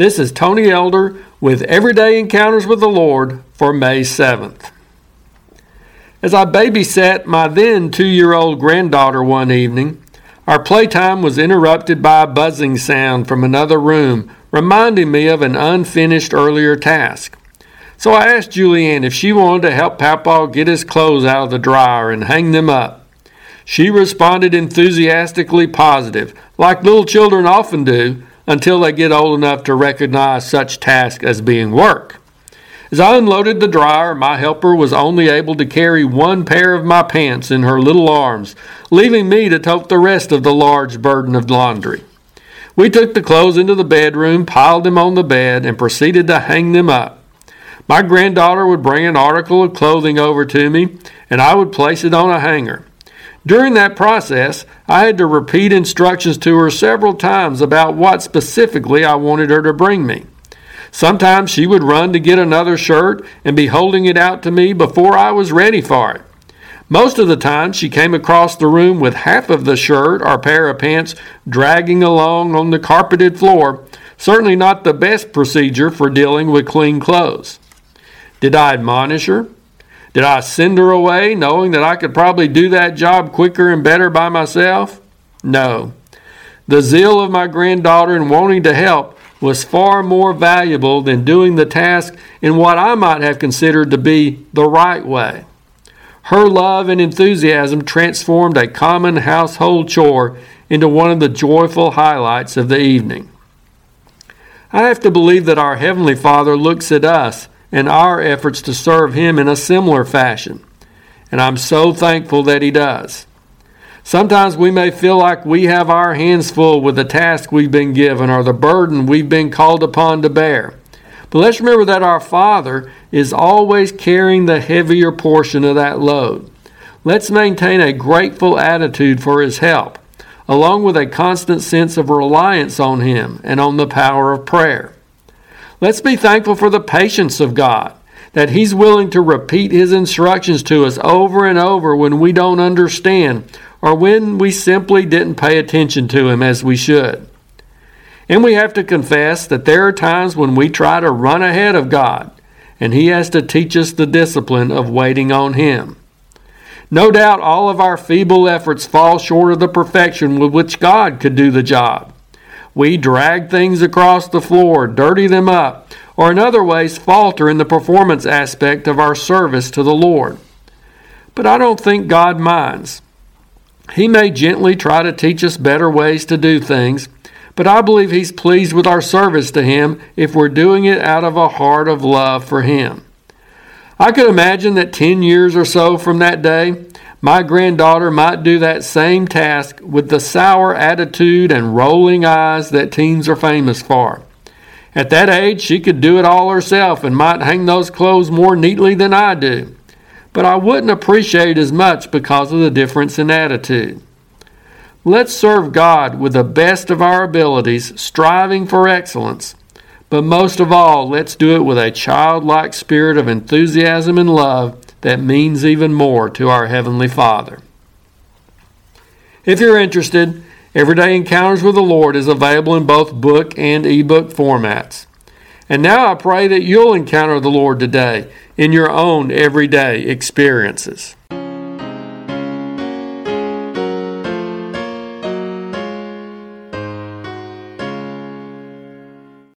This is Tony Elder with Everyday Encounters with the Lord for May 7th. As I babysat my then two year old granddaughter one evening, our playtime was interrupted by a buzzing sound from another room, reminding me of an unfinished earlier task. So I asked Julianne if she wanted to help Papa get his clothes out of the dryer and hang them up. She responded enthusiastically positive, like little children often do, until they get old enough to recognize such tasks as being work. As I unloaded the dryer, my helper was only able to carry one pair of my pants in her little arms, leaving me to tote the rest of the large burden of laundry. We took the clothes into the bedroom, piled them on the bed, and proceeded to hang them up. My granddaughter would bring an article of clothing over to me, and I would place it on a hanger. During that process, I had to repeat instructions to her several times about what specifically I wanted her to bring me. Sometimes she would run to get another shirt and be holding it out to me before I was ready for it. Most of the time, she came across the room with half of the shirt or pair of pants dragging along on the carpeted floor, certainly not the best procedure for dealing with clean clothes. Did I admonish her? Did I send her away knowing that I could probably do that job quicker and better by myself? No. The zeal of my granddaughter in wanting to help was far more valuable than doing the task in what I might have considered to be the right way. Her love and enthusiasm transformed a common household chore into one of the joyful highlights of the evening. I have to believe that our Heavenly Father looks at us and our efforts to serve Him in a similar fashion, and I'm so thankful that He does. Sometimes we may feel like we have our hands full with the task we've been given or the burden we've been called upon to bear. But let's remember that our Father is always carrying the heavier portion of that load. Let's maintain a grateful attitude for His help, along with a constant sense of reliance on Him and on the power of prayer. Let's be thankful for the patience of God, that He's willing to repeat His instructions to us over and over when we don't understand or when we simply didn't pay attention to Him as we should. And we have to confess that there are times when we try to run ahead of God, and He has to teach us the discipline of waiting on Him. No doubt all of our feeble efforts fall short of the perfection with which God could do the job. We drag things across the floor, dirty them up, or in other ways falter in the performance aspect of our service to the Lord. But I don't think God minds. He may gently try to teach us better ways to do things, but I believe He's pleased with our service to Him if we're doing it out of a heart of love for Him. I could imagine that 10 years or so from that day, my granddaughter might do that same task with the sour attitude and rolling eyes that teens are famous for. At that age, she could do it all herself and might hang those clothes more neatly than I do but I wouldn't appreciate as much because of the difference in attitude. Let's serve God with the best of our abilities, striving for excellence. But most of all, let's do it with a childlike spirit of enthusiasm and love that means even more to our Heavenly Father. If you're interested, Everyday Encounters with the Lord is available in both book and ebook formats. And now I pray that you'll encounter the Lord today in your own everyday experiences.